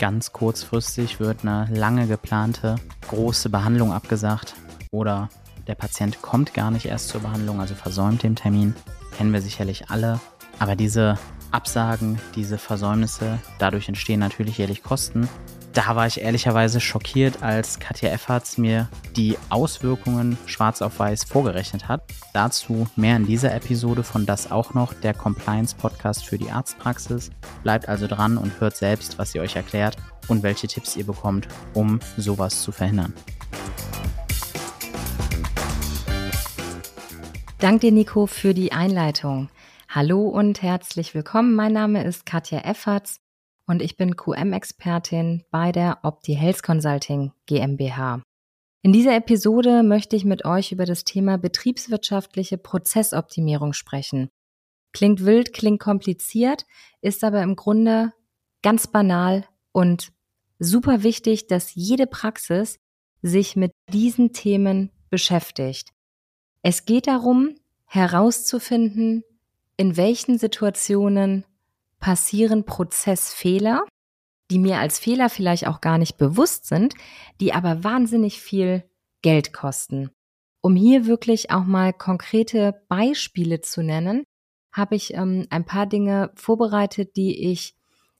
ganz kurzfristig wird eine lange geplante große Behandlung abgesagt oder der Patient kommt gar nicht erst zur Behandlung, also versäumt den Termin. Kennen wir sicherlich alle. Aber diese Absagen, diese Versäumnisse, dadurch entstehen natürlich jährlich Kosten. Da war ich ehrlicherweise schockiert, als Katja Efferts mir die Auswirkungen schwarz auf weiß vorgerechnet hat. Dazu mehr in dieser Episode von Das auch noch, der Compliance-Podcast für die Arztpraxis. Bleibt also dran und hört selbst, was sie euch erklärt und welche Tipps ihr bekommt, um sowas zu verhindern. Dank dir, Nico, für die Einleitung. Hallo und herzlich willkommen. Mein Name ist Katja Efferts und ich bin QM-Expertin bei der Opti Health Consulting GmbH. In dieser Episode möchte ich mit euch über das Thema betriebswirtschaftliche Prozessoptimierung sprechen. Klingt wild, klingt kompliziert, ist aber im Grunde ganz banal und super wichtig, dass jede Praxis sich mit diesen Themen beschäftigt. Es geht darum, herauszufinden, in welchen Situationen passieren Prozessfehler, die mir als Fehler vielleicht auch gar nicht bewusst sind, die aber wahnsinnig viel Geld kosten. Um hier wirklich auch mal konkrete Beispiele zu nennen, habe ich ähm, ein paar Dinge vorbereitet, die ich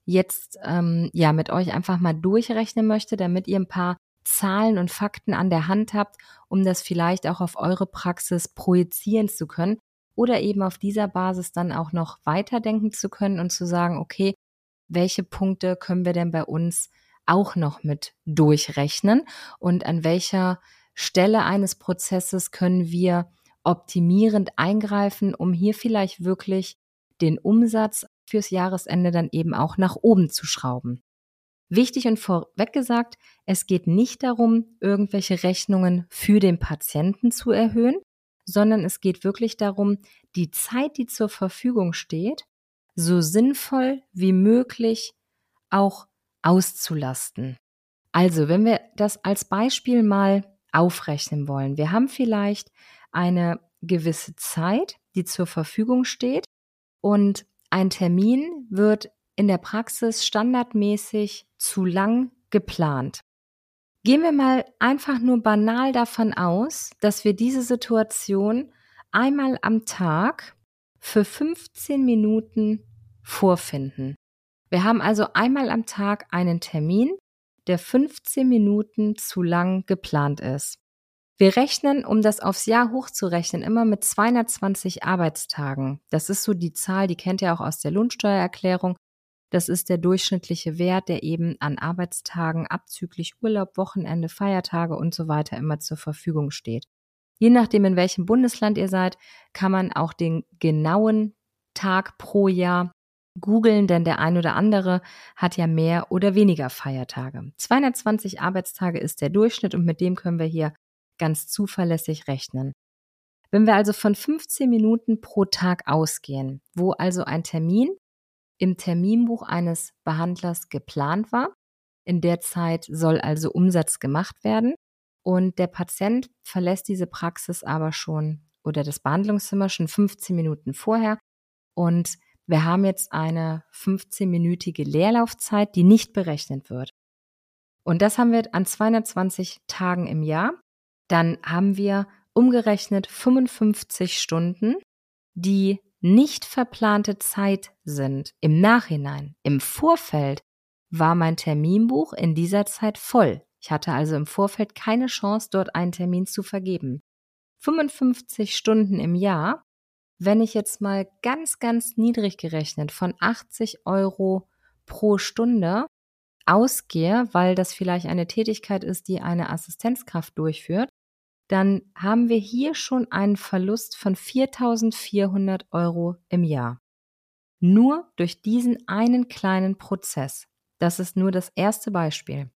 jetzt ähm, ja mit euch einfach mal durchrechnen möchte, damit ihr ein paar Zahlen und Fakten an der Hand habt, um das vielleicht auch auf eure Praxis projizieren zu können oder eben auf dieser Basis dann auch noch weiterdenken zu können und zu sagen, okay, welche Punkte können wir denn bei uns auch noch mit durchrechnen und an welcher Stelle eines Prozesses können wir optimierend eingreifen, um hier vielleicht wirklich den Umsatz fürs Jahresende dann eben auch nach oben zu schrauben. Wichtig und vorweg gesagt, es geht nicht darum, irgendwelche Rechnungen für den Patienten zu erhöhen, sondern es geht wirklich darum, die Zeit, die zur Verfügung steht, so sinnvoll wie möglich auch auszulasten. Also, wenn wir das als Beispiel mal aufrechnen wollen, wir haben vielleicht eine gewisse Zeit, die zur Verfügung steht und ein Termin wird in der Praxis standardmäßig zu lang geplant. Gehen wir mal einfach nur banal davon aus, dass wir diese Situation einmal am Tag für 15 Minuten vorfinden. Wir haben also einmal am Tag einen Termin, der 15 Minuten zu lang geplant ist. Wir rechnen, um das aufs Jahr hochzurechnen, immer mit 220 Arbeitstagen. Das ist so die Zahl, die kennt ihr auch aus der Lohnsteuererklärung. Das ist der durchschnittliche Wert, der eben an Arbeitstagen abzüglich Urlaub, Wochenende, Feiertage und so weiter immer zur Verfügung steht. Je nachdem, in welchem Bundesland ihr seid, kann man auch den genauen Tag pro Jahr googeln, denn der ein oder andere hat ja mehr oder weniger Feiertage. 220 Arbeitstage ist der Durchschnitt und mit dem können wir hier ganz zuverlässig rechnen. Wenn wir also von 15 Minuten pro Tag ausgehen, wo also ein Termin im Terminbuch eines Behandlers geplant war. In der Zeit soll also Umsatz gemacht werden. Und der Patient verlässt diese Praxis aber schon oder das Behandlungszimmer schon 15 Minuten vorher. Und wir haben jetzt eine 15-minütige Leerlaufzeit, die nicht berechnet wird. Und das haben wir an 220 Tagen im Jahr. Dann haben wir umgerechnet 55 Stunden, die nicht verplante Zeit sind, im Nachhinein, im Vorfeld, war mein Terminbuch in dieser Zeit voll. Ich hatte also im Vorfeld keine Chance, dort einen Termin zu vergeben. 55 Stunden im Jahr, wenn ich jetzt mal ganz, ganz niedrig gerechnet von 80 Euro pro Stunde ausgehe, weil das vielleicht eine Tätigkeit ist, die eine Assistenzkraft durchführt, dann haben wir hier schon einen Verlust von 4.400 Euro im Jahr. Nur durch diesen einen kleinen Prozess. Das ist nur das erste Beispiel.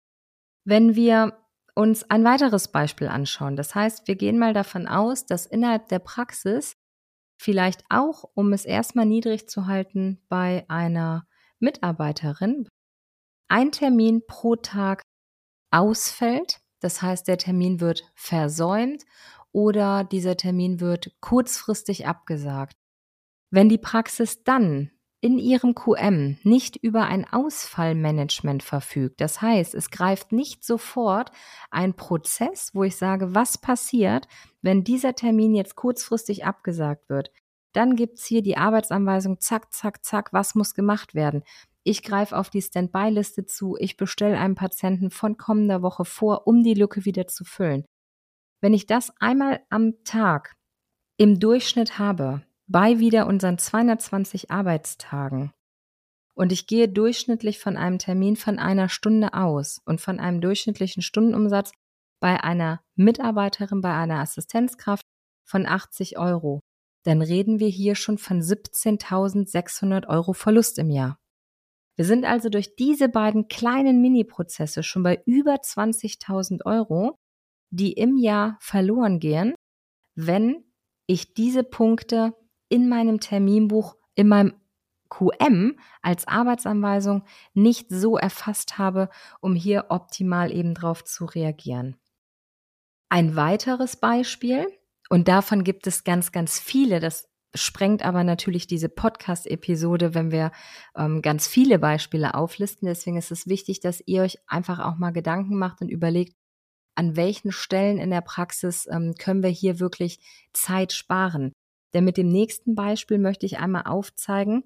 Wenn wir uns ein weiteres Beispiel anschauen, das heißt, wir gehen mal davon aus, dass innerhalb der Praxis vielleicht auch, um es erstmal niedrig zu halten, bei einer Mitarbeiterin ein Termin pro Tag ausfällt, das heißt, der Termin wird versäumt oder dieser Termin wird kurzfristig abgesagt. Wenn die Praxis dann in Ihrem QM nicht über ein Ausfallmanagement verfügt, das heißt, es greift nicht sofort ein Prozess, wo ich sage, was passiert, wenn dieser Termin jetzt kurzfristig abgesagt wird, dann gibt's hier die Arbeitsanweisung, zack, zack, zack, was muss gemacht werden. Ich greife auf die Standby-Liste zu, ich bestelle einem Patienten von kommender Woche vor, um die Lücke wieder zu füllen. Wenn ich das einmal am Tag im Durchschnitt habe, bei wieder unseren 220 Arbeitstagen. Und ich gehe durchschnittlich von einem Termin von einer Stunde aus und von einem durchschnittlichen Stundenumsatz bei einer Mitarbeiterin, bei einer Assistenzkraft von 80 Euro. Dann reden wir hier schon von 17.600 Euro Verlust im Jahr. Wir sind also durch diese beiden kleinen Mini-Prozesse schon bei über 20.000 Euro, die im Jahr verloren gehen, wenn ich diese Punkte in meinem Terminbuch, in meinem QM als Arbeitsanweisung nicht so erfasst habe, um hier optimal eben drauf zu reagieren. Ein weiteres Beispiel, und davon gibt es ganz, ganz viele, das sprengt aber natürlich diese Podcast-Episode, wenn wir ähm, ganz viele Beispiele auflisten. Deswegen ist es wichtig, dass ihr euch einfach auch mal Gedanken macht und überlegt, an welchen Stellen in der Praxis ähm, können wir hier wirklich Zeit sparen. Denn mit dem nächsten Beispiel möchte ich einmal aufzeigen,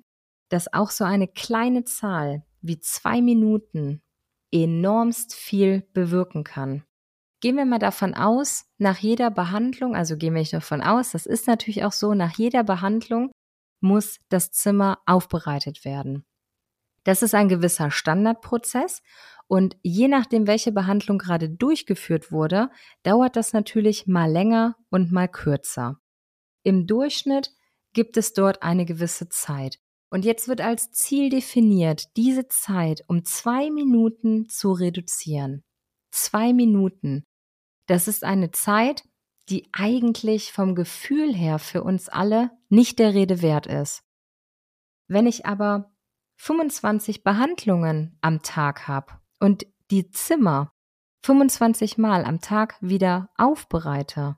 dass auch so eine kleine Zahl wie zwei Minuten enormst viel bewirken kann. Gehen wir mal davon aus, nach jeder Behandlung, also gehen wir nicht davon aus, das ist natürlich auch so, nach jeder Behandlung muss das Zimmer aufbereitet werden. Das ist ein gewisser Standardprozess und je nachdem, welche Behandlung gerade durchgeführt wurde, dauert das natürlich mal länger und mal kürzer. Im Durchschnitt gibt es dort eine gewisse Zeit. Und jetzt wird als Ziel definiert, diese Zeit um zwei Minuten zu reduzieren. Zwei Minuten. Das ist eine Zeit, die eigentlich vom Gefühl her für uns alle nicht der Rede wert ist. Wenn ich aber 25 Behandlungen am Tag habe und die Zimmer 25 Mal am Tag wieder aufbereite,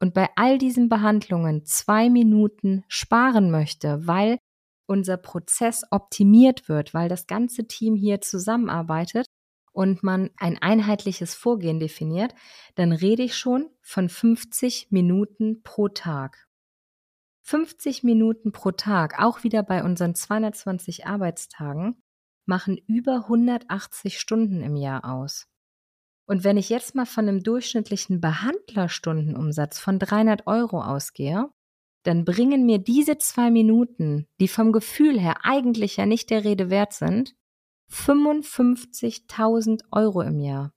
und bei all diesen Behandlungen zwei Minuten sparen möchte, weil unser Prozess optimiert wird, weil das ganze Team hier zusammenarbeitet und man ein einheitliches Vorgehen definiert, dann rede ich schon von 50 Minuten pro Tag. 50 Minuten pro Tag, auch wieder bei unseren 220 Arbeitstagen, machen über 180 Stunden im Jahr aus. Und wenn ich jetzt mal von einem durchschnittlichen Behandlerstundenumsatz von 300 Euro ausgehe, dann bringen mir diese zwei Minuten, die vom Gefühl her eigentlich ja nicht der Rede wert sind, 55.000 Euro im Jahr.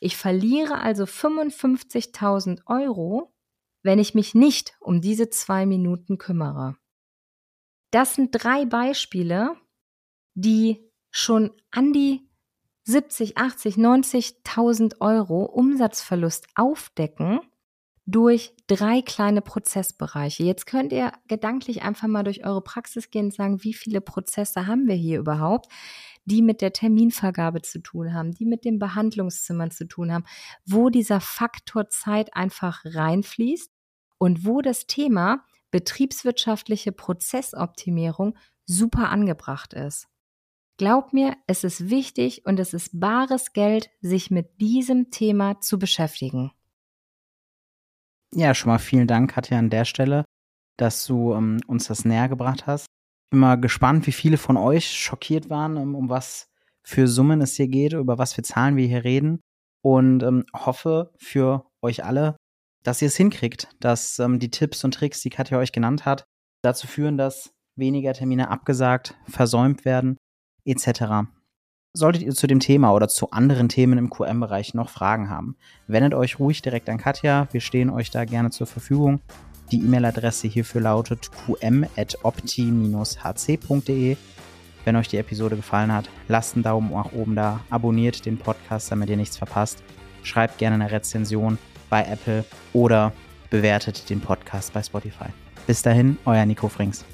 Ich verliere also 55.000 Euro, wenn ich mich nicht um diese zwei Minuten kümmere. Das sind drei Beispiele, die schon an die 70, 80, 90.000 Euro Umsatzverlust aufdecken durch drei kleine Prozessbereiche. Jetzt könnt ihr gedanklich einfach mal durch eure Praxis gehen und sagen, wie viele Prozesse haben wir hier überhaupt, die mit der Terminvergabe zu tun haben, die mit den Behandlungszimmern zu tun haben, wo dieser Faktor Zeit einfach reinfließt und wo das Thema betriebswirtschaftliche Prozessoptimierung super angebracht ist. Glaub mir, es ist wichtig und es ist bares Geld, sich mit diesem Thema zu beschäftigen. Ja, schon mal vielen Dank, Katja, an der Stelle, dass du ähm, uns das näher gebracht hast. Bin mal gespannt, wie viele von euch schockiert waren, um, um was für Summen es hier geht, über was für Zahlen wir hier reden. Und ähm, hoffe für euch alle, dass ihr es hinkriegt, dass ähm, die Tipps und Tricks, die Katja euch genannt hat, dazu führen, dass weniger Termine abgesagt, versäumt werden etc. Solltet ihr zu dem Thema oder zu anderen Themen im QM-Bereich noch Fragen haben, wendet euch ruhig direkt an Katja. Wir stehen euch da gerne zur Verfügung. Die E-Mail-Adresse hierfür lautet qm.opti-hc.de. Wenn euch die Episode gefallen hat, lasst einen Daumen nach oben da, abonniert den Podcast, damit ihr nichts verpasst. Schreibt gerne eine Rezension bei Apple oder bewertet den Podcast bei Spotify. Bis dahin, euer Nico Frings.